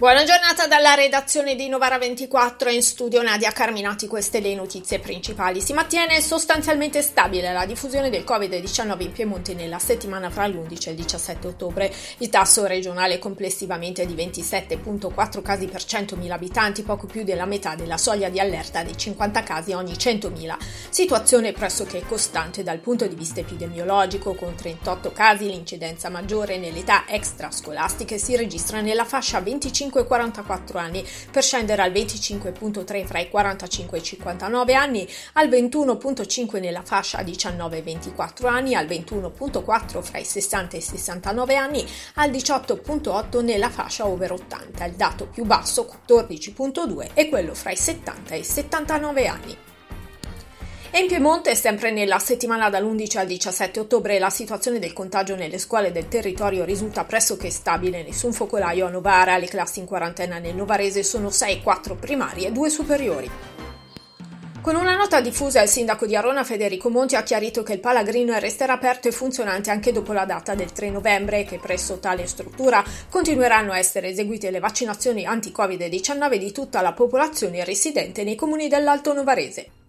Buona giornata dalla redazione di Novara 24 in studio Nadia Carminati, queste le notizie principali. Si mantiene sostanzialmente stabile la diffusione del Covid-19 in Piemonte nella settimana fra l'11 e il 17 ottobre. Il tasso regionale complessivamente è di 27.4 casi per 100.000 abitanti, poco più della metà della soglia di allerta dei 50 casi ogni 100.000. Situazione pressoché costante dal punto di vista epidemiologico, con 38 casi l'incidenza maggiore nell'età extrascolastiche si registra nella fascia 25 45-44 anni, per scendere al 25.3 fra i 45 e i 59 anni, al 21.5 nella fascia 19-24 anni, al 21.4 fra i 60 e i 69 anni, al 18.8 nella fascia over 80. Il dato più basso, 14.2, è quello fra i 70 e i 79 anni. E in Piemonte, sempre nella settimana dall'11 al 17 ottobre, la situazione del contagio nelle scuole del territorio risulta pressoché stabile. Nessun focolaio a Novara. Le classi in quarantena nel Novarese sono 6, 4 primari e 2 superiori. Con una nota diffusa, il sindaco di Arona Federico Monti ha chiarito che il Palagrino resterà aperto e funzionante anche dopo la data del 3 novembre e che presso tale struttura continueranno a essere eseguite le vaccinazioni anti-Covid-19 di tutta la popolazione residente nei comuni dell'Alto Novarese.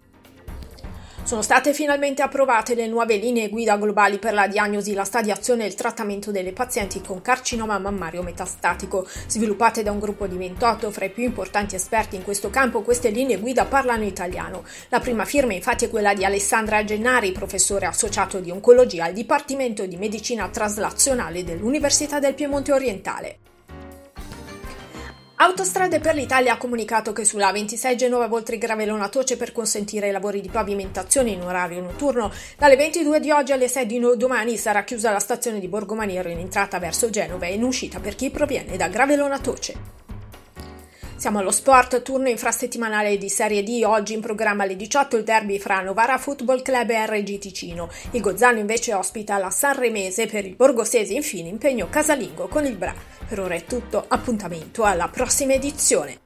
Sono state finalmente approvate le nuove linee guida globali per la diagnosi, la stadiazione e il trattamento delle pazienti con carcinoma mammario metastatico. Sviluppate da un gruppo di 28 fra i più importanti esperti in questo campo, queste linee guida parlano italiano. La prima firma infatti è quella di Alessandra Gennari, professore associato di oncologia al Dipartimento di Medicina Traslazionale dell'Università del Piemonte Orientale. Autostrade per l'Italia ha comunicato che sulla 26 Genova Voltri Gravelona Toce per consentire i lavori di pavimentazione in orario notturno, dalle 22 di oggi alle 6 di domani sarà chiusa la stazione di Borgomaniero in entrata verso Genova e in uscita per chi proviene da Gravelona Toce. Siamo allo sport, turno infrasettimanale di Serie D. Oggi in programma alle 18 il derby fra Novara Football Club e RG Ticino. Il Gozzano invece ospita la Sanremese per il Borgosese, infine impegno casalingo con il Bra. Per ora è tutto, appuntamento alla prossima edizione.